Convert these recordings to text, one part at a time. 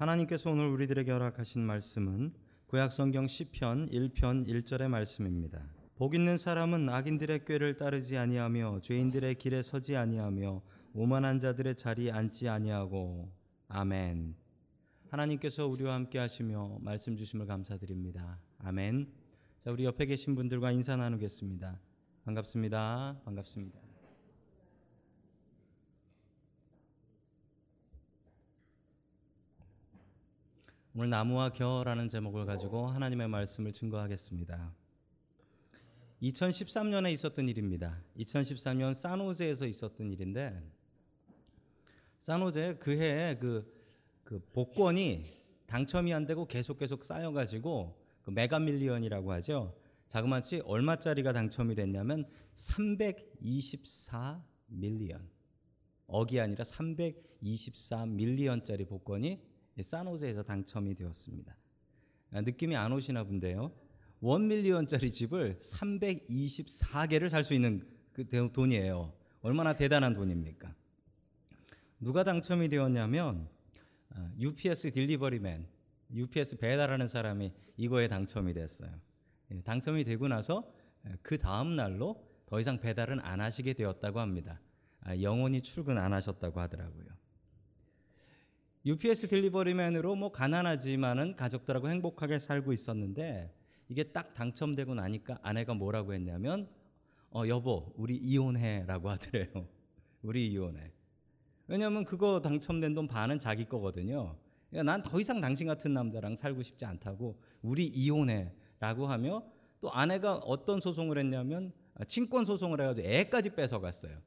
하나님께서 오늘 우리들에게 허락하신 말씀은 구약 성경 시편 1편 1절의 말씀입니다. 복 있는 사람은 악인들의 꾀를 따르지 아니하며 죄인들의 길에 서지 아니하며 오만한 자들의 자리에 앉지 아니하고 아멘. 하나님께서 우리와 함께 하시며 말씀 주심을 감사드립니다. 아멘. 자, 우리 옆에 계신 분들과 인사 나누겠습니다. 반갑습니다. 반갑습니다. 오늘 나무와 겨라는 제목을 가지고 하나님의 말씀을 증거하겠습니다. 2013년에 있었던 일입니다. 2013년 산호제에서 있었던 일인데 산호제 그해 그, 그 복권이 당첨이 안 되고 계속 계속 쌓여가지고 그 Mega Million이라고 하죠. 자그마치 얼마짜리가 당첨이 됐냐면 324 million. 억이 아니라 324 밀리언짜리 복권이 산호제에서 당첨이 되었습니다. 아, 느낌이 안 오시나 본데요. 원 밀리언짜리 집을 324개를 살 수 있는 그 돈이에요. 얼마나 대단한 돈입니까? 누가 당첨이 되었냐면 UPS 딜리버리맨, UPS 배달하는 사람이 이거에 당첨이 됐어요. 예, 당첨이 되고 나서 그 다음 날로 더 이상 배달은 안 하시게 되었다고 합니다. 아, 영원히 출근 안 하셨다고 하더라고요. UPS 딜리버리맨으로 뭐 가난하지만은 가족들하고 행복하게 살고 있었는데 이게 딱 당첨되고 나니까 아내가 뭐라고 했냐면 어 여보 우리 이혼해라고 하더래요. 우리 이혼해. 왜냐하면 그거 당첨된 돈 반은 자기 거거든요. 그러니까 난 더 이상 당신 같은 남자랑 살고 싶지 않다고 우리 이혼해라고 하며 또 아내가 어떤 소송을 했냐면 친권 소송을 해가지고 애까지 뺏어갔어요.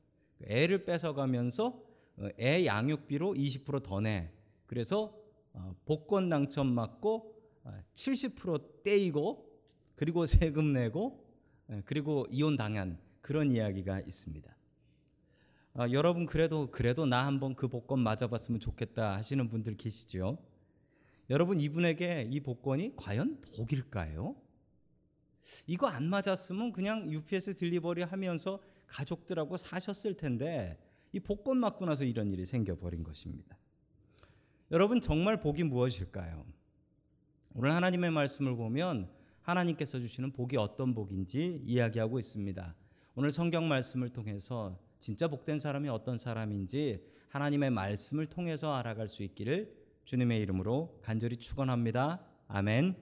애를 뺏어가면서 어, 애 양육비로 20%더 내. 그래서 어, 복권 당첨 맞고 70% 어, 떼이고 그리고 세금 내고 예, 그리고 이혼 당한 그런 이야기가 있습니다. 아, 여러분 그래도 그래도 나 한번 그 복권 맞아봤으면 좋겠다 하시는 분들 계시죠? 여러분 이분에게 이 복권이 과연 복일까요? 이거 안 맞았으면 그냥 UPS 딜리버리 하면서 가족들하고 사셨을 텐데 이 복권 맞고 나서 이런 일이 생겨버린 것입니다. 여러분 정말 복이 무엇일까요? 오늘 하나님의 말씀을 보면 하나님께서 주시는 복이 어떤 복인지 이야기하고 있습니다. 오늘 성경 말씀을 통해서 진짜 복된 사람이 어떤 사람인지 하나님의 말씀을 통해서 알아갈 수 있기를 주님의 이름으로 간절히 축원합니다. 아멘.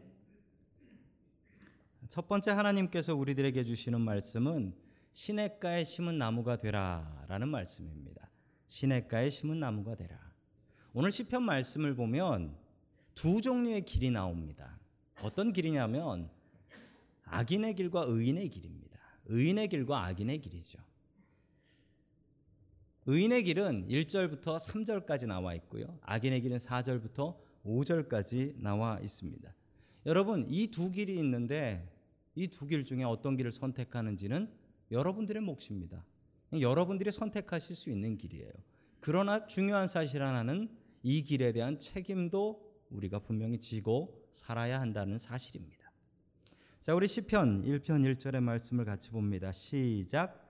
첫 번째 하나님께서 우리들에게 주시는 말씀은 시냇가에 심은 나무가 되라라는 말씀입니다. 시냇가에 심은 나무가 되라. 오늘 시편 말씀을 보면 두 종류의 길이 나옵니다. 어떤 길이냐면 악인의 길과 의인의 길입니다. 의인의 길과 악인의 길이죠. 의인의 길은 1절부터 3절까지 나와 있고요. 악인의 길은 4절부터 5절까지 나와 있습니다. 여러분, 이 두 길이 있는데 이 두 길 중에 어떤 길을 선택하는지는 여러분들의 몫입니다. 여러분들이 선택하실 수 있는 길이에요. 그러나 중요한 사실 하나는 이 길에 대한 책임도 우리가 분명히 지고 살아야 한다는 사실입니다. 자, 우리 시편 1편 1절의 말씀을 같이 봅니다. 시작.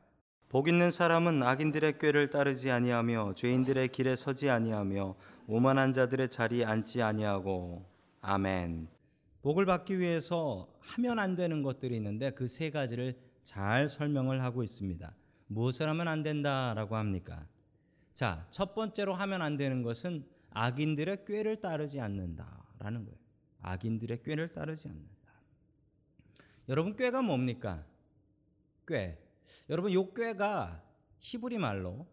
복 있는 사람은 악인들의 꾀를 따르지 아니하며 죄인들의 길에 서지 아니하며 오만한 자들의 자리에 앉지 아니하고 아멘. 복을 받기 위해서 하면 안 되는 것들이 있는데 그 세 가지를 잘 설명을 하고 있습니다. 무엇을 하면 안 된다라고 합니까? 자, 첫 번째로 하면 안 되는 것은 악인들의 꾀를 따르지 않는다라는 거예요. 악인들의 꾀를 따르지 않는다. 여러분 꾀가 뭡니까? 꾀. 여러분 요 꾀가 히브리 말로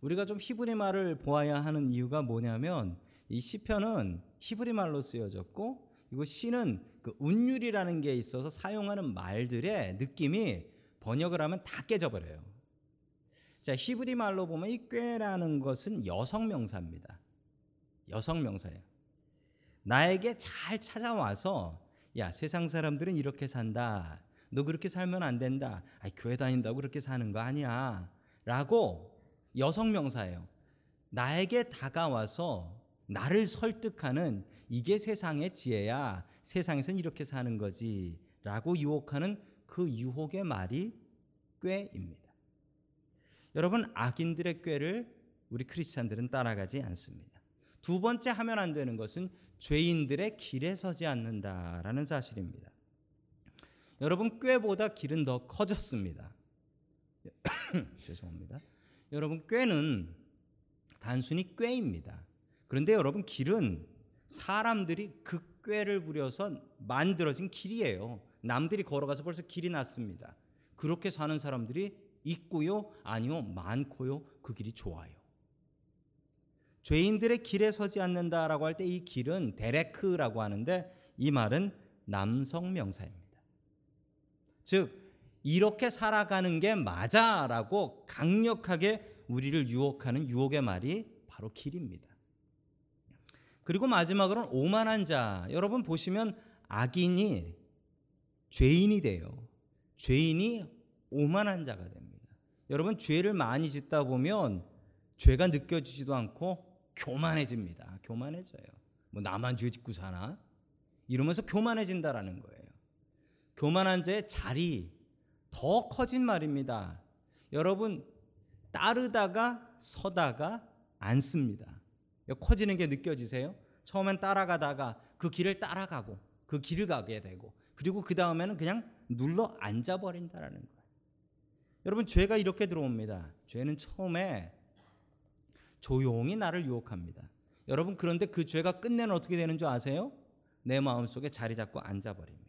우리가 좀 히브리 말을 보아야 하는 이유가 뭐냐면 이 시편은 히브리 말로 쓰여졌고 이거 시는 그 운율이라는 게 있어서 사용하는 말들의 느낌이 번역을 하면 다 깨져버려요. 자, 히브리 말로 보면 이 꾀라는 것은 여성 명사입니다. 여성 명사예요. 나에게 잘 찾아와서 야, 세상 사람들은 이렇게 산다. 너 그렇게 살면 안 된다. 아, 교회 다닌다고 그렇게 사는 거 아니야. 라고 여성 명사예요. 나에게 다가와서 나를 설득하는 이게 세상의 지혜야. 세상에선 이렇게 사는 거지. 라고 유혹하는 그 유혹의 말이 꾀입니다. 여러분, 악인들의 꾀를 우리 크리스찬들은 따라가지 않습니다. 두 번째 하면 안 되는 것은 죄인들의 길에 서지 않는다라는 사실입니다. 여러분 꾀보다 길은 더 커졌습니다. 죄송합니다. 여러분 꾀는 단순히 꾀입니다. 그런데 여러분 길은 사람들이 그 꾀를 부려서 만들어진 길이에요. 남들이 걸어가서 벌써 길이 났습니다. 그렇게 사는 사람들이 있고요, 아니요, 많고요. 그 길이 좋아요. 죄인들의 길에 서지 않는다라고 할 때 이 길은 데레크라고 하는데 이 말은 남성 명사입니다. 즉 이렇게 살아가는 게 맞아라고 강력하게 우리를 유혹하는 유혹의 말이 바로 길입니다. 그리고 마지막으로는 오만한 자. 여러분 보시면 악인이 죄인이 돼요. 죄인이 오만한 자가 됩니다. 여러분 죄를 많이 짓다 보면 죄가 느껴지지도 않고 교만해집니다. 교만해져요. 뭐 나만 죄 짓고 사나? 이러면서 교만해진다라는 거예요. 교만한 자의 자리 더 커진 말입니다. 여러분 따르다가 서다가 앉습니다. 커지는 게 느껴지세요? 처음엔 따라가다가 그 길을 따라가고 그 길을 가게 되고 그리고 그 다음에는 그냥 눌러 앉아 버린다라는 거예요. 여러분 죄가 이렇게 들어옵니다. 죄는 처음에 조용히 나를 유혹합니다. 여러분 그런데 그 죄가 끝내는 어떻게 되는 줄 아세요? 내 마음 속에 자리 잡고 앉아 버립니다.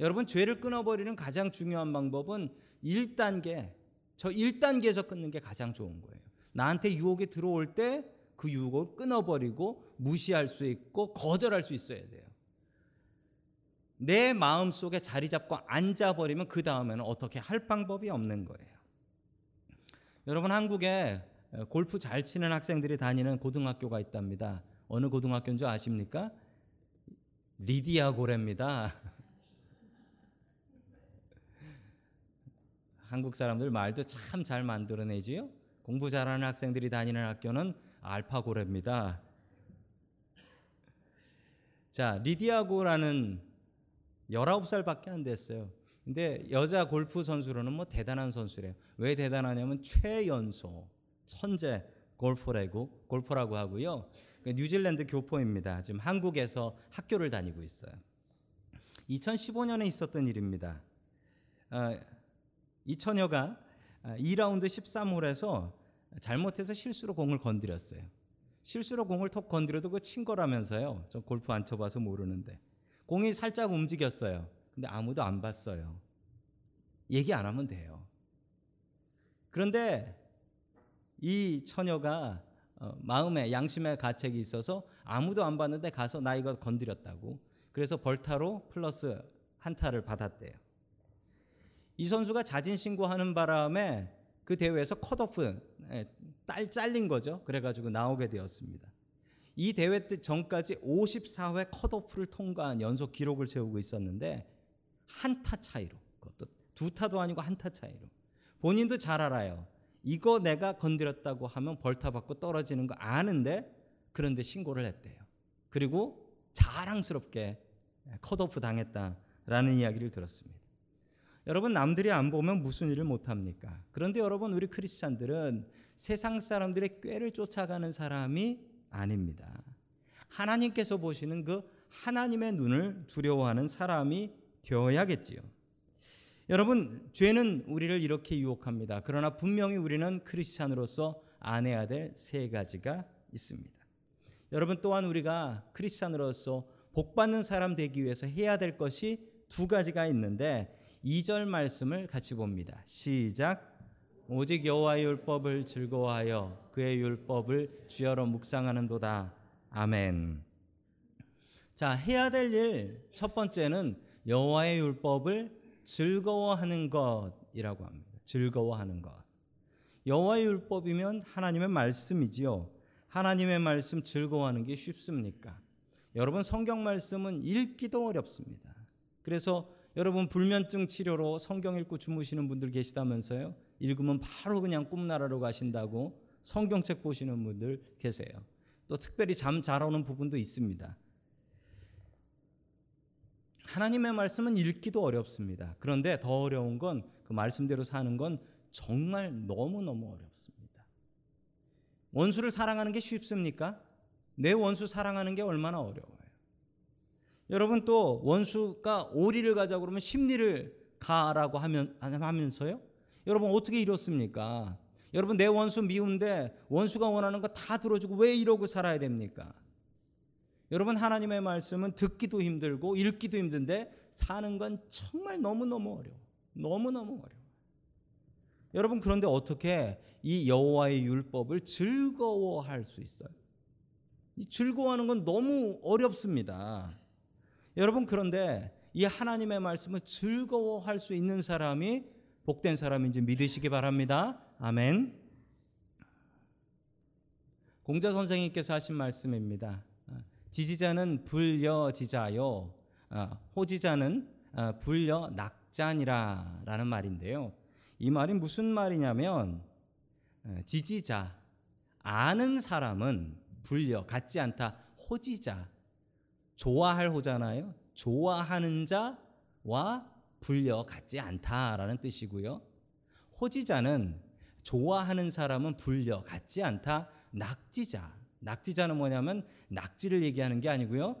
여러분 죄를 끊어 버리는 가장 중요한 방법은 1단계 저 1단계에서 끊는 게 가장 좋은 거예요. 나한테 유혹이 들어올 때 그 유혹을 끊어 버리고 무시할 수 있고 거절할 수 있어야 돼요. 내 마음 속에 자리 잡고 앉아 버리면 그 다음에는 어떻게 할 방법이 없는 거예요. 여러분 한국에 골프 잘 치는 학생들이 다니는 고등학교가 있답니다. 어느 고등학교인 줄 아십니까? 리디아 고래입니다. 한국 사람들 말도 참 잘 만들어내지요. 공부 잘하는 학생들이 다니는 학교는 알파고래입니다. 자, 리디아고라는 19살밖에 안 됐어요. 근데 여자 골프 선수로는 뭐 대단한 선수래요. 왜 대단하냐면 최연소 천재 골퍼라고 골퍼라고 하고요. 그 뉴질랜드 교포입니다. 지금 한국에서 학교를 다니고 있어요. 2015년에 있었던 일입니다. 어, 이 처녀가 2라운드 13홀에서 잘못해서 실수로 공을 건드렸어요. 실수로 공을 톡 건드려도 그 친 거라면서요. 저 골프 안 쳐봐서 모르는데 공이 살짝 움직였어요. 근데 아무도 안 봤어요. 얘기 안 하면 돼요. 그런데 이 처녀가 어, 마음에 양심의 가책이 있어서 아무도 안 봤는데 가서 나 이거 건드렸다고. 그래서 벌타로 플러스 한 타를 받았대요. 이 선수가 자진 신고하는 바람에 그 대회에서 컷오프 예, 딸 잘린 거죠. 그래가지고 나오게 되었습니다. 이 대회 때 전까지 54회 컷오프를 통과한 연속 기록을 세우고 있었는데 한 타 차이로 그것도 두 타도 아니고 한 타 차이로 본인도 잘 알아요. 이거 내가 건드렸다고 하면 벌타 받고 떨어지는 거 아는데 그런데 신고를 했대요. 그리고 자랑스럽게 컷오프 당했다라는 이야기를 들었습니다. 여러분 남들이 안 보면 무슨 일을 못 합니까? 그런데 여러분 우리 크리스찬들은 세상 사람들의 꾀를 쫓아가는 사람이 아닙니다. 하나님께서 보시는 그 하나님의 눈을 두려워하는 사람이 되어야겠지요. 여러분 죄는 우리를 이렇게 유혹합니다. 그러나 분명히 우리는 크리스찬으로서 안 해야 될 세 가지가 있습니다. 여러분 또한 우리가 크리스찬으로서 복 받는 사람 되기 위해서 해야 될 것이 두 가지가 있는데 2절 말씀을 같이 봅니다. 시작. 오직 여호와의 율법을 즐거워하여 그의 율법을 주여로 묵상하는도다. 아멘. 자, 해야 될 일 첫 번째는 여호와의 율법을 즐거워하는 것이라고 합니다. 즐거워하는 것. 여호와의 율법이면 하나님의 말씀이지요. 하나님의 말씀 즐거워하는 게 쉽습니까? 여러분 성경 말씀은 읽기도 어렵습니다. 그래서 여러분 불면증 치료로 성경 읽고 주무시는 분들 계시다면서요? 읽으면 바로 그냥 꿈나라로 가신다고 성경책 보시는 분들 계세요. 또 특별히 잠 잘 오는 부분도 있습니다. 하나님의 말씀은 읽기도 어렵습니다. 그런데 더 어려운 건 그 말씀대로 사는 건 정말 너무너무 어렵습니다. 원수를 사랑하는 게 쉽습니까? 내 원수 사랑하는 게 얼마나 어려워요. 여러분 또 원수가 오리를 가자 그러면 심리를 가라고 하면 하면서요. 여러분 어떻게 이렇습니까? 여러분 내 원수 미운데 원수가 원하는 거 다 들어주고 왜 이러고 살아야 됩니까? 여러분 하나님의 말씀은 듣기도 힘들고 읽기도 힘든데 사는 건 정말 너무너무 어려워. 너무너무 어려워. 여러분 그런데 어떻게 이 여호와의 율법을 즐거워할 수 있어요? 이 즐거워하는 건 너무 어렵습니다. 여러분 그런데 이 하나님의 말씀을 즐거워할 수 있는 사람이 복된 사람인지 믿으시기 바랍니다. 아멘. 공자 선생님께서 하신 말씀입니다. 지지자는 불여지자요, 호지자는 불여낙자니라라는 말인데요. 이 말이 무슨 말이냐면 지지자 아는 사람은 불려 같지 않다. 호지자 좋아할 호잖아요. 좋아하는 자와 불려 같지 않다라는 뜻이고요. 호지자는 좋아하는 사람은 불려 같지 않다. 낙지자. 낙지자는 뭐냐면 낙지를 얘기하는 게 아니고요.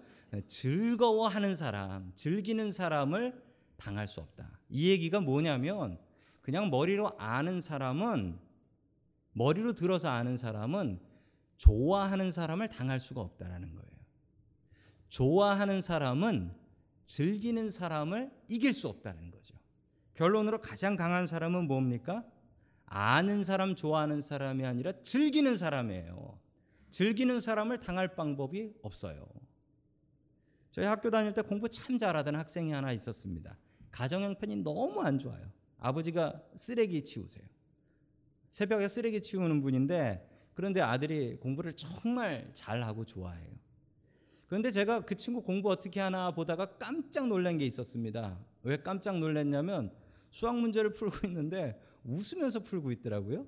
즐거워하는 사람, 즐기는 사람을 당할 수 없다. 이 얘기가 뭐냐면 그냥 머리로 아는 사람은 머리로 들어서 아는 사람은 좋아하는 사람을 당할 수가 없다라는 거예요. 좋아하는 사람은 즐기는 사람을 이길 수 없다는 거죠. 결론으로 가장 강한 사람은 뭡니까? 아는 사람, 좋아하는 사람이 아니라 즐기는 사람이에요. 즐기는 사람을 당할 방법이 없어요. 저희 학교 다닐 때 공부 참 잘하던 학생이 하나 있었습니다. 가정 형편이 너무 안 좋아요. 아버지가 쓰레기 치우세요. 새벽에 쓰레기 치우는 분인데 그런데 아들이 공부를 정말 잘하고 좋아해요. 그런데 제가 그 친구 공부 어떻게 하나 보다가 깜짝 놀란 게 있었습니다. 왜 깜짝 놀랐냐면 수학 문제를 풀고 있는데 웃으면서 풀고 있더라고요.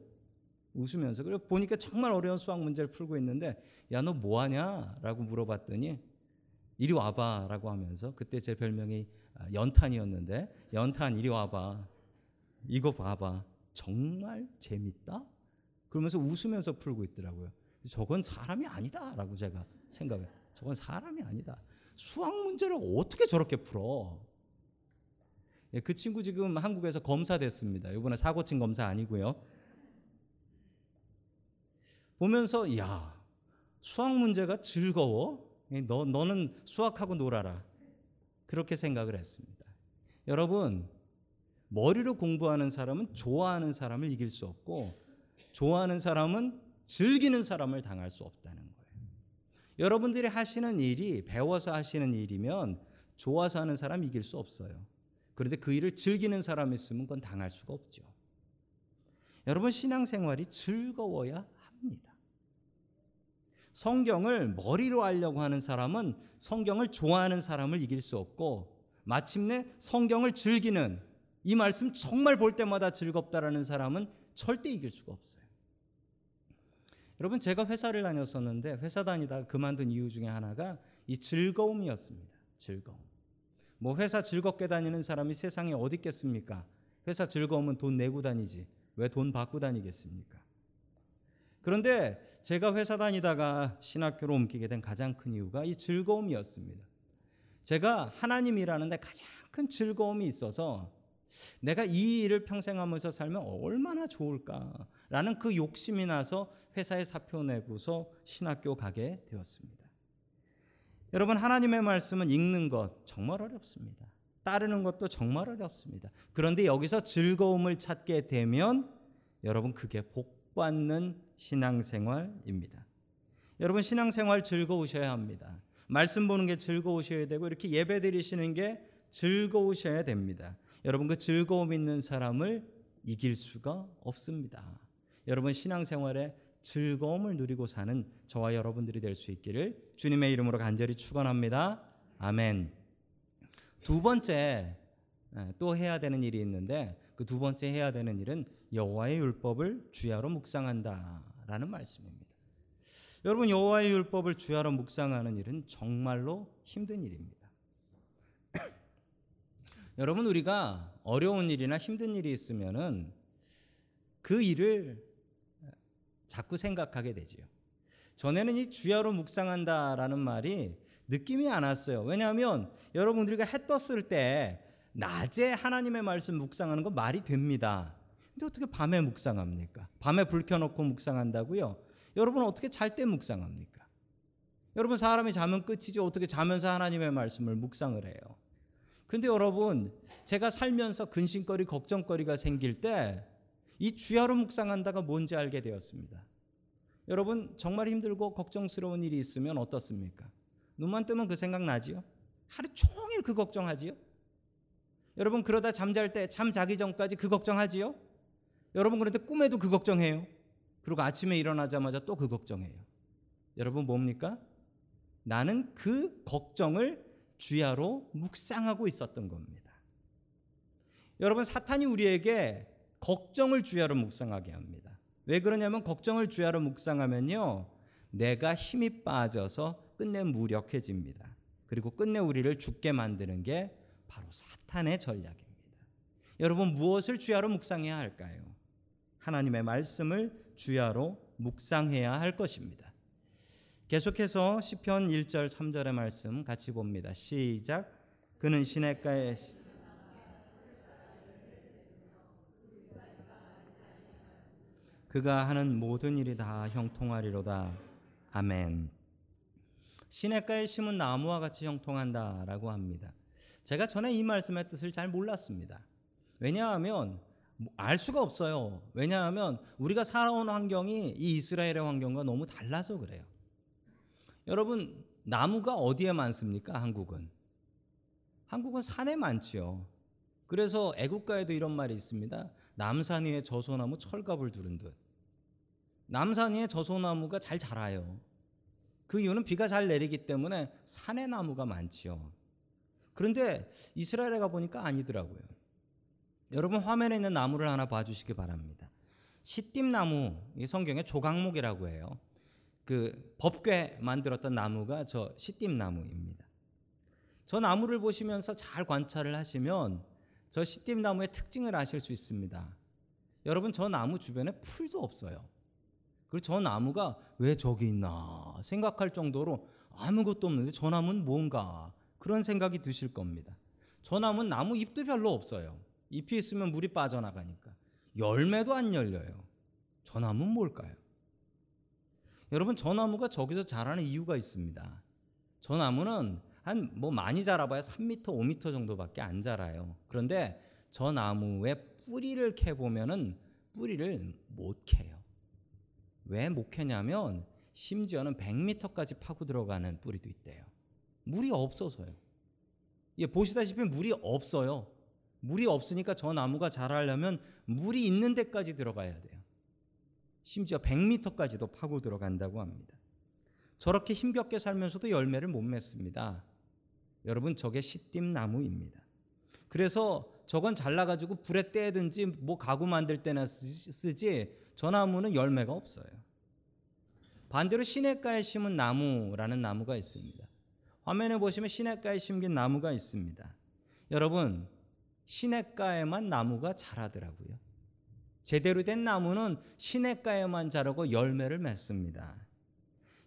웃으면서. 그리고 보니까 정말 어려운 수학 문제를 풀고 있는데 야 너 뭐 하냐? 라고 물어봤더니 이리 와봐. 라고 하면서 그때 제 별명이 연탄이었는데 연탄 이리 와봐. 이거 봐봐. 정말 재밌다? 그러면서 웃으면서 풀고 있더라고요 저건 사람이 아니다라고 제가 생각을 저건 사람이 아니다. 수학 문제를 어떻게 저렇게 풀어? 예, 그 친구 지금 한국에서 검사 됐습니다. 이번에 사고 친 검사 아니고요 보면서 야 수학 문제가 즐거워 너 너는 수학하고 놀아라 그렇게 생각을 했습니다. 여러분 머리로 공부하는 사람은 좋아하는 사람을 이길 수 없고 좋아하는 사람은 즐기는 사람을 당할 수 없다는 거예요. 여러분들이 하시는 일이 배워서 하시는 일이면 좋아서 하는 사람 이길 수 없어요. 그런데 그 일을 즐기는 사람이 있으면 그건 당할 수가 없죠. 여러분 신앙생활이 즐거워야 합니다. 성경을 머리로 알려고 하는 사람은 성경을 좋아하는 사람을 이길 수 없고 마침내 성경을 즐기는 이 말씀 정말 볼 때마다 즐겁다라는 사람은 절대 이길 수가 없어요. 여러분 제가 회사를 다녔었는데 회사 다니다 그만둔 이유 중에 하나가 이 즐거움이었습니다. 즐거움. 뭐 회사 즐겁게 다니는 사람이 세상에 어디 있겠습니까? 회사 즐거움은 돈 내고 다니지 왜 돈 받고 다니겠습니까? 그런데 제가 회사 다니다가 신학교로 옮기게 된 가장 큰 이유가 이 즐거움이었습니다. 제가 하나님이라는데 가장 큰 즐거움이 있어서 내가 이 일을 평생 하면서 살면 얼마나 좋을까라는 그 욕심이 나서 회사에 사표 내고서 신학교 가게 되었습니다. 여러분 하나님의 말씀은 읽는 것 정말 어렵습니다. 따르는 것도 정말 어렵습니다. 그런데 여기서 즐거움을 찾게 되면 여러분 그게 복 받는 신앙생활입니다. 여러분 신앙생활 즐거우셔야 합니다. 말씀 보는 게 즐거우셔야 되고 이렇게 예배 드리시는 게 즐거우셔야 됩니다. 여러분 그 즐거움 있는 사람을 이길 수가 없습니다. 여러분 신앙생활에 즐거움을 누리고 사는 저와 여러분들이 될 수 있기를 주님의 이름으로 간절히 축원합니다. 아멘. 두 번째 또 해야 되는 일이 있는데 그 두 번째 해야 되는 일은 여호와의 율법을 주야로 묵상한다라는 말씀입니다. 여러분 여호와의 율법을 주야로 묵상하는 일은 정말로 힘든 일입니다. 여러분 우리가 어려운 일이나 힘든 일이 있으면은 그 일을 자꾸 생각하게 되지요. 전에는 이 주야로 묵상한다라는 말이 느낌이 안 왔어요. 왜냐하면 여러분 우리가 해 떴을 때 낮에 하나님의 말씀 묵상하는 거 말이 됩니다. 근데 어떻게 밤에 묵상합니까? 밤에 불 켜놓고 묵상한다고요? 여러분 어떻게 잘 때 묵상합니까? 여러분 사람이 자면 끝이지 어떻게 자면서 하나님의 말씀을 묵상을 해요? 근데 여러분 제가 살면서 근심거리 걱정거리가 생길 때 이 주야로 묵상한다가 뭔지 알게 되었습니다. 여러분 정말 힘들고 걱정스러운 일이 있으면 어떻습니까? 눈만 뜨면 그 생각 나지요? 하루 종일 그 걱정하지요? 여러분 그러다 잠잘 때 잠 자기 전까지 그 걱정하지요? 여러분 그런데 꿈에도 그 걱정해요. 그리고 아침에 일어나자마자 또 그 걱정해요. 여러분 뭡니까? 나는 그 걱정을 주야로 묵상하고 있었던 겁니다. 여러분 사탄이 우리에게 걱정을 주야로 묵상하게 합니다. 왜 그러냐면 걱정을 주야로 묵상하면요. 내가 힘이 빠져서 끝내 무력해집니다. 그리고 끝내 우리를 죽게 만드는 게 바로 사탄의 전략입니다. 여러분 무엇을 주야로 묵상해야 할까요? 하나님의 말씀을 주야로 묵상해야 할 것입니다. 계속해서 시편 1절 3절의 말씀 같이 봅니다. 시작. 그는 시냇가에 그가 하는 모든 일이 다 형통하리로다. 아멘. 시냇가에 심은 나무와 같이 형통한다라고 합니다. 제가 전에 이 말씀의 뜻을 잘 몰랐습니다. 왜냐하면 알 수가 없어요. 왜냐하면 우리가 살아온 환경이 이 이스라엘의 환경과 너무 달라서 그래요. 여러분 나무가 어디에 많습니까? 한국은 한국은 산에 많지요. 그래서 애국가에도 이런 말이 있습니다. 남산 위에 저소나무 철갑을 두른 듯. 남산 위에 저소나무가 잘 자라요. 그 이유는 비가 잘 내리기 때문에 산에 나무가 많지요. 그런데 이스라엘에 가 보니까 아니더라고요. 여러분 화면에 있는 나무를 하나 봐주시기 바랍니다. 시띠나무, 성경의 조각목이라고 해요. 그 법궤 만들었던 나무가 저 시띠나무입니다. 저 나무를 보시면서 잘 관찰을 하시면 저 시띠나무의 특징을 아실 수 있습니다. 여러분 저 나무 주변에 풀도 없어요. 그리고 저 나무가 왜 저기 있나 생각할 정도로 아무것도 없는데 저 나무는 뭔가 그런 생각이 드실 겁니다. 저 나무는 나무 잎도 별로 없어요. 잎이 있으면 물이 빠져나가니까 열매도 안 열려요. 저 나무는 뭘까요? 여러분 저 나무가 저기서 자라는 이유가 있습니다. 저 나무는 한 뭐 많이 자라봐야 3m, 5m 정도밖에 안 자라요. 그런데 저 나무의 뿌리를 캐 보면은 뿌리를 못 캐요. 왜 못 캐냐면 심지어는 100m까지 파고 들어가는 뿌리도 있대요. 물이 없어서요. 예, 보시다시피 물이 없어요. 물이 없으니까 저 나무가 자라려면 물이 있는 데까지 들어가야 돼요. 심지어 100m까지도 파고 들어간다고 합니다. 저렇게 힘겹게 살면서도 열매를 못 맺습니다. 여러분 저게 시띠나무입니다. 그래서 저건 잘라가지고 불에 떼든지 뭐 가구 만들 때나 쓰지 저 나무는 열매가 없어요. 반대로 시냇가에 심은 나무라는 나무가 있습니다. 화면에 보시면 시냇가에 심긴 나무가 있습니다. 여러분 시냇가에만 나무가 자라더라고요. 제대로 된 나무는 시냇가에만 자라고 열매를 맺습니다.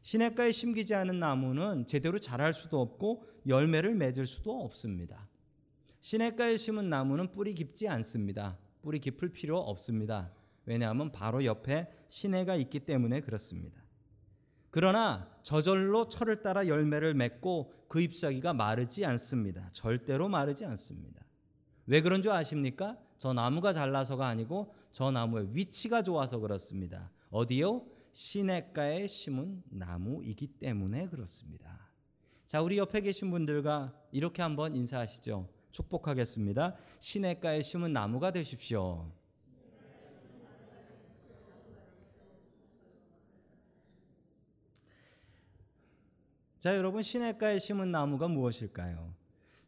시냇가에 심기지 않은 나무는 제대로 자랄 수도 없고 열매를 맺을 수도 없습니다. 시냇가에 심은 나무는 뿌리 깊지 않습니다. 뿌리 깊을 필요 없습니다. 왜냐하면 바로 옆에 시내가 있기 때문에 그렇습니다. 그러나 저절로 철을 따라 열매를 맺고 그 잎사귀가 마르지 않습니다. 절대로 마르지 않습니다. 왜 그런 줄 아십니까? 저 나무가 잘나서가 아니고 저 나무의 위치가 좋아서 그렇습니다. 어디요? 시냇가에 심은 나무이기 때문에 그렇습니다. 자, 우리 옆에 계신 분들과 이렇게 한번 인사하시죠. 축복하겠습니다. 시냇가에 심은 나무가 되십시오. 자, 여러분 시냇가에 심은 나무가 무엇일까요?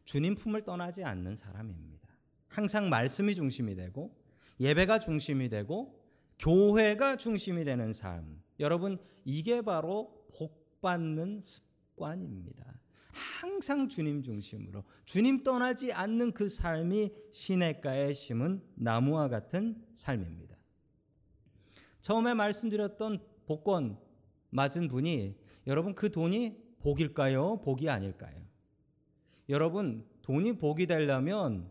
주님 품을 떠나지 않는 사람입니다. 항상 말씀이 중심이 되고 예배가 중심이 되고 교회가 중심이 되는 삶. 여러분, 이게 바로 복 받는 습관입니다. 항상 주님 중심으로 주님 떠나지 않는 그 삶이 시냇가에 심은 나무와 같은 삶입니다. 처음에 말씀드렸던 복권 맞은 분이 여러분 그 돈이 복일까요? 복이 아닐까요? 여러분 돈이 복이 되려면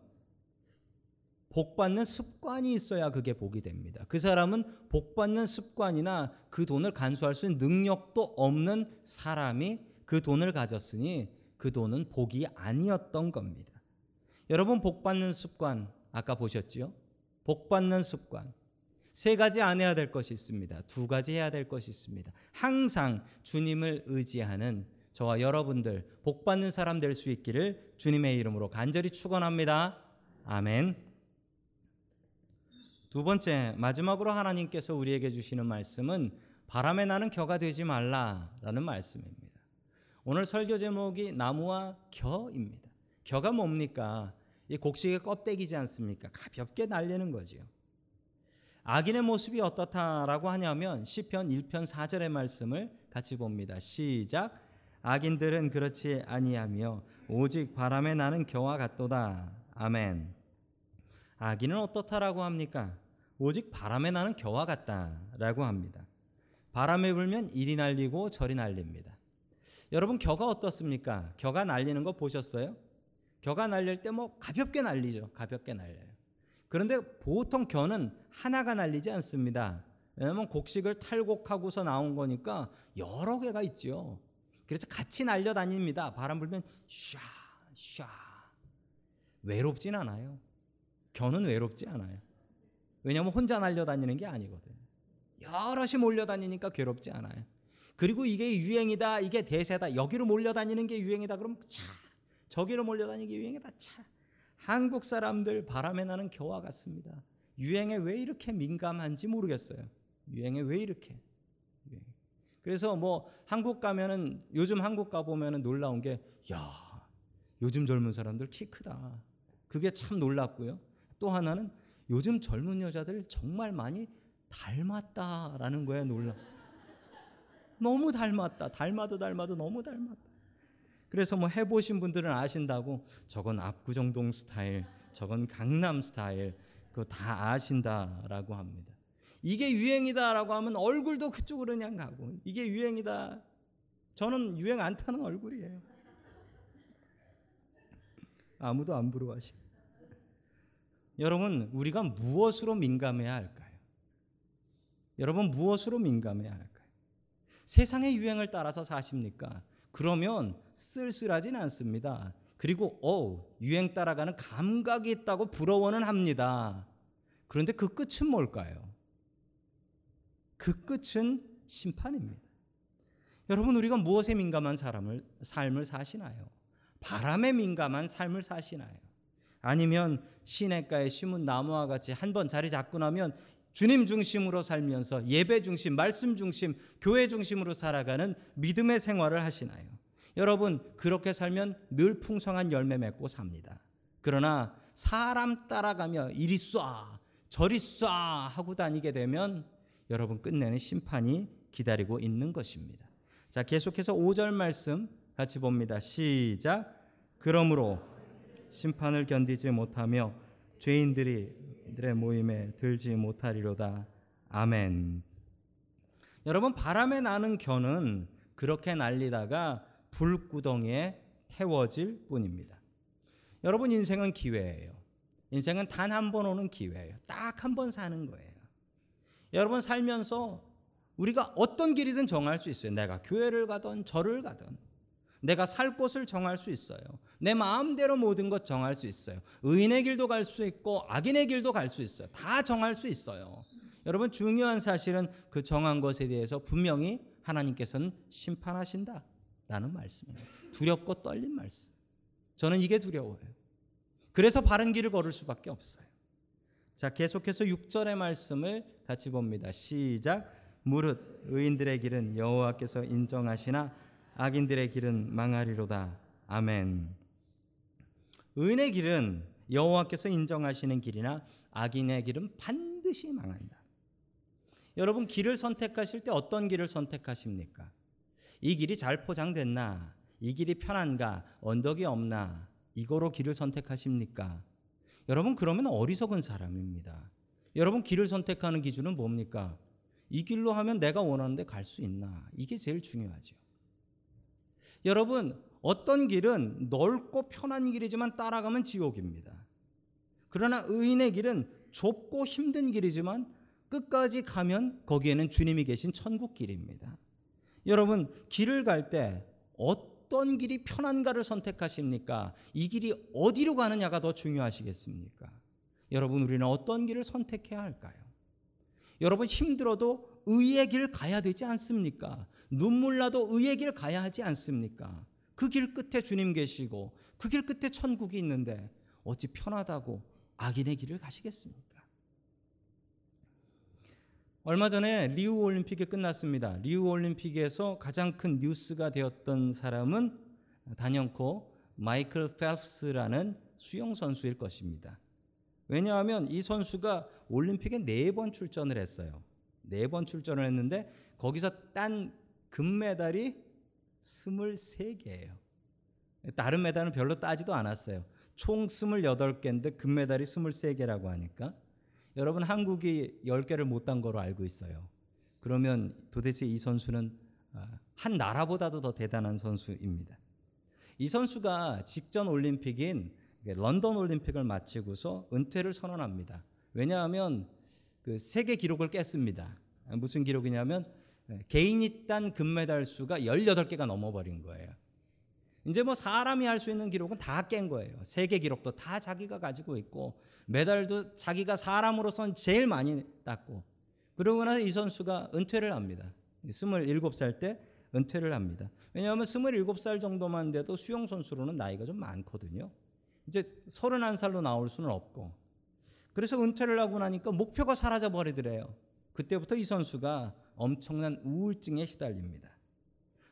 복 받는 습관이 있어야 그게 복이 됩니다. 그 사람은 복 받는 습관이나 그 돈을 간수할 수 있는 능력도 없는 사람이 그 돈을 가졌으니 그 돈은 복이 아니었던 겁니다. 여러분 복 받는 습관 아까 보셨지요? 복 받는 습관. 세 가지 안 해야 될 것이 있습니다. 두 가지 해야 될 것이 있습니다. 항상 주님을 의지하는 저와 여러분들 복 받는 사람 될 수 있기를 주님의 이름으로 간절히 축원합니다. 아멘. 두 번째 마지막으로 하나님께서 우리에게 주시는 말씀은 바람에 나는 겨가 되지 말라라는 말씀입니다. 오늘 설교 제목이 나무와 겨입니다. 겨가 뭡니까? 이 곡식의 껍데기지 않습니까? 가볍게 날리는 거지요. 악인의 모습이 어떻다라고 하냐면 시편 1편 4절의 말씀을 같이 봅니다. 시작. 악인들은 그렇지 아니하며 오직 바람에 나는 겨와 같도다. 아멘. 악인은 어떻다라고 합니까? 오직 바람에 나는 겨와 같다라고 합니다. 바람에 불면 이리 날리고 저리 날립니다. 여러분 겨가 어떻습니까? 겨가 날리는 거 보셨어요? 겨가 날릴 때 뭐 가볍게 날리죠. 가볍게 날려요. 그런데 보통 겨는 하나가 날리지 않습니다. 왜냐하면 곡식을 탈곡하고서 나온 거니까 여러 개가 있죠. 그래서 같이 날려 다닙니다. 바람 불면 샤, 샤. 외롭진 않아요. 겨는 외롭지 않아요. 왜냐하면 혼자 날려 다니는 게 아니거든. 여럿이 몰려 다니니까 괴롭지 않아요. 그리고 이게 유행이다, 이게 대세다, 여기로 몰려 다니는 게 유행이다, 그럼 차. 저기로 몰려 다니는 게 유행이다, 차. 한국 사람들 바람에 나는 겨와 같습니다. 유행에 왜 이렇게 민감한지 모르겠어요. 유행에 왜 이렇게. 그래서 뭐 한국 가면은 요즘 한국 가 보면은 놀라운 게 야, 요즘 젊은 사람들 키 크다. 그게 참 놀랍고요. 또 하나는 요즘 젊은 여자들 정말 많이 닮았다라는 거에 놀라. 너무 닮았다. 닮아도 닮아도 너무 닮았다. 그래서 뭐 해보신 분들은 아신다고 저건 압구정동 스타일, 저건 강남 스타일, 그거 다 아신다라고 합니다. 이게 유행이다라고 하면 얼굴도 그쪽으로 그냥 가고 이게 유행이다. 저는 유행 안 타는 얼굴이에요. 아무도 안 부러워하시. 여러분 우리가 무엇으로 민감해야 할까요? 여러분 무엇으로 민감해야 할까요? 세상의 유행을 따라서 사십니까? 그러면 쓸쓸하진 않습니다. 그리고 어 유행 따라가는 감각이 있다고 부러워는 합니다. 그런데 그 끝은 뭘까요? 그 끝은 심판입니다. 여러분 우리가 무엇에 민감한 사람을 삶을 사시나요? 바람에 민감한 삶을 사시나요? 아니면 시냇가에 심은 나무와 같이 한 번 자리 잡고 나면 주님 중심으로 살면서 예배 중심, 말씀 중심, 교회 중심으로 살아가는 믿음의 생활을 하시나요? 여러분, 그렇게 살면 늘 풍성한 열매 맺고 삽니다. 그러나 사람 따라가며 이리 쏴, 저리 쏴 하고 다니게 되면 여러분 끝내는 심판이 기다리고 있는 것입니다. 자, 계속해서 5절 말씀 같이 봅니다. 시작. 그러므로 심판을 견디지 못하며 죄인들이 들의 모임에 들지 못하리로다. 아멘. 여러분 바람에 나는 겨는 그렇게 날리다가 불구덩이에 태워질 뿐입니다. 여러분 인생은 기회예요. 인생은 단 한 번 오는 기회예요. 딱 한 번 사는 거예요. 여러분 살면서 우리가 어떤 길이든 정할 수 있어요. 내가 교회를 가든 절을 가든 내가 살 곳을 정할 수 있어요. 내 마음대로 모든 것 정할 수 있어요. 의인의 길도 갈 수 있고 악인의 길도 갈 수 있어요. 다 정할 수 있어요. 여러분 중요한 사실은 그 정한 것에 대해서 분명히 하나님께서는 심판하신다 라는 말씀이에요. 두렵고 떨린 말씀. 저는 이게 두려워요. 그래서 바른 길을 걸을 수밖에 없어요. 자, 계속해서 6절의 말씀을 같이 봅니다. 시작. 무릇 의인들의 길은 여호와께서 인정하시나 악인들의 길은 망하리로다. 아멘. 의인의 길은 여호와께서 인정하시는 길이나 악인의 길은 반드시 망한다. 여러분 길을 선택하실 때 어떤 길을 선택하십니까? 이 길이 잘 포장됐나? 이 길이 편한가? 언덕이 없나? 이거로 길을 선택하십니까? 여러분 그러면 어리석은 사람입니다. 여러분 길을 선택하는 기준은 뭡니까? 이 길로 하면 내가 원하는데 갈 수 있나? 이게 제일 중요하죠. 여러분, 어떤 길은 넓고 편한 길이지만 따라가면 지옥입니다. 그러나 의인의 길은 좁고 힘든 길이지만 끝까지 가면 거기에는 주님이 계신 천국 길입니다. 여러분, 길을 갈 때 어떤 길이 편한가를 선택하십니까? 이 길이 어디로 가느냐가 더 중요하시겠습니까? 여러분, 우리는 어떤 길을 선택해야 할까요? 여러분, 힘들어도 의의 길 가야 되지 않습니까? 눈물 나도 의의 길 가야 하지 않습니까? 그 길 끝에 주님 계시고 그 길 끝에 천국이 있는데 어찌 편하다고 악인의 길을 가시겠습니까? 얼마 전에 리우 올림픽이 끝났습니다. 리우 올림픽에서 가장 큰 뉴스가 되었던 사람은 단연코 마이클 펠프스라는 수영 선수일 것입니다. 왜냐하면 이 선수가 올림픽에 네 번 출전을 했어요. 네 번 출전을 했는데 거기서 딴 금메달이 23개예요. 다른 메달은 별로 따지도 않았어요. 총 28개인데 금메달이 23개라고 하니까 여러분 한국이 10개를 못 딴 거로 알고 있어요. 그러면 도대체 이 선수는 아, 한 나라보다도 더 대단한 선수입니다. 이 선수가 직전 올림픽인 런던 올림픽을 마치고서 은퇴를 선언합니다. 왜냐하면 그 세계 기록을 깼습니다. 무슨 기록이냐면 개인이 딴 금메달 수가 18개가 넘어버린 거예요. 이제 뭐 사람이 할 수 있는 기록은 다 깬 거예요. 세계 기록도 다 자기가 가지고 있고 메달도 자기가 사람으로선 제일 많이 땄고 그러고 나서 이 선수가 은퇴를 합니다. 27살 때 은퇴를 합니다. 왜냐하면 27살 정도만 돼도 수영 선수로는 나이가 좀 많거든요. 이제 31살로 나올 수는 없고 그래서 은퇴를 하고 나니까 목표가 사라져 버리더래요. 그때부터 이 선수가 엄청난 우울증에 시달립니다.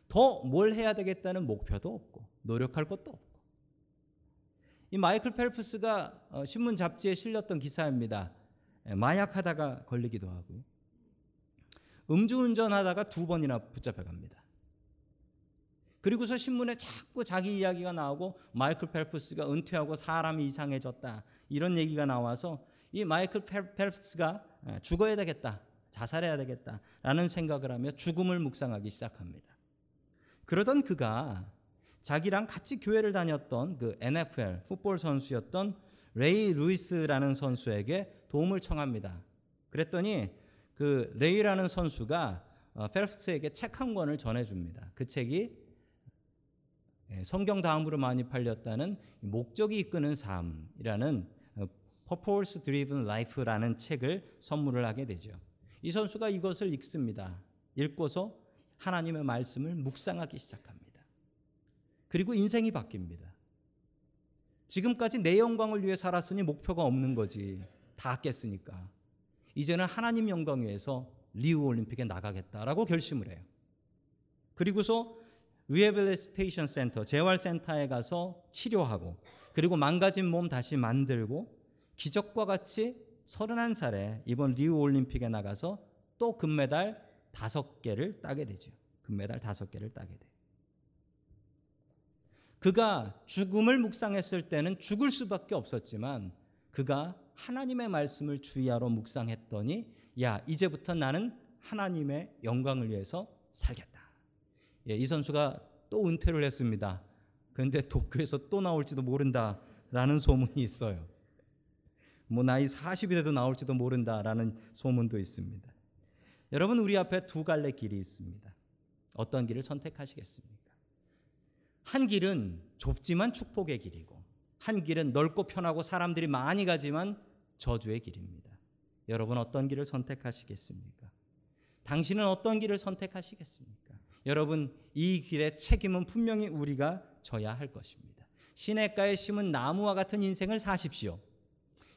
더 뭘 해야 되겠다는 목표도 없고 노력할 것도 없고 이 마이클 펠프스가 어, 신문 잡지에 실렸던 기사입니다. 예, 마약하다가 걸리기도 하고요. 음주운전하다가 두 번이나 붙잡혀 갑니다. 그리고서 신문에 자꾸 자기 이야기가 나오고 마이클 펠프스가 은퇴하고 사람이 이상해졌다 이런 얘기가 나와서 이 마이클 펠프스가 예, 죽어야 되겠다 자살해야 되겠다라는 생각을 하며 죽음을 묵상하기 시작합니다. 그러던 그가 자기랑 같이 교회를 다녔던 그 NFL 풋볼 선수였던 레이 루이스라는 선수에게 도움을 청합니다. 그랬더니 그 레이라는 선수가 어, 펠프스에게 책 한 권을 전해줍니다. 그 책이 예, 성경 다음으로 많이 팔렸다는 목적이 이끄는 삶이라는 어, Purpose Driven Life라는 책을 선물을 하게 되죠. 이 선수가 이것을 읽습니다. 읽고서 하나님의 말씀을 묵상하기 시작합니다. 그리고 인생이 바뀝니다. 지금까지 내 영광을 위해 살았으니 목표가 없는 거지. 다 깼으니까. 이제는 하나님 영광 위해서 리우 올림픽에 나가겠다라고 결심을 해요. 그리고서 rehabilitation 센터, 재활 센터에 가서 치료하고 그리고 망가진 몸 다시 만들고 기적과 같이 31살에 이번 리우 올림픽에 나가서 또 금메달 5개를 따게 되죠. 금메달 5개를 따게 돼요. 그가 죽음을 묵상했을 때는 죽을 수밖에 없었지만 그가 하나님의 말씀을 주의하러 묵상했더니 야 이제부터 나는 하나님의 영광을 위해서 살겠다. 예, 이 선수가 또 은퇴를 했습니다. 그런데 도쿄에서 또 나올지도 모른다라는 소문이 있어요. 뭐 나이 40이 돼도 나올지도 모른다라는 소문도 있습니다. 여러분 우리 앞에 두 갈래 길이 있습니다. 어떤 길을 선택하시겠습니까? 한 길은 좁지만 축복의 길이고 한 길은 넓고 편하고 사람들이 많이 가지만 저주의 길입니다. 여러분 어떤 길을 선택하시겠습니까? 당신은 어떤 길을 선택하시겠습니까? 여러분 이 길의 책임은 분명히 우리가 져야 할 것입니다. 시냇가에 심은 나무와 같은 인생을 사십시오.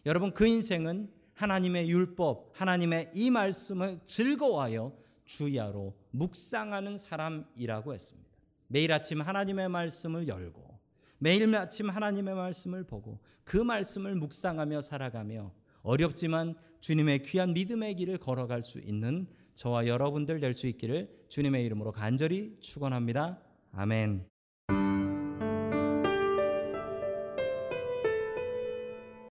여러분 그 인생은 하나님의 율법, 하나님의 이 말씀을 즐거워하여 주야로 묵상하는 사람이라고 했습니다. 매일 아침 하나님의 말씀을 열고 매일 아침 하나님의 말씀을 보고 그 말씀을 묵상하며 살아가며 어렵지만 주님의 귀한 믿음의 길을 걸어갈 수 있는 저와 여러분들 될 수 있기를 주님의 이름으로 간절히 축원합니다. 아멘.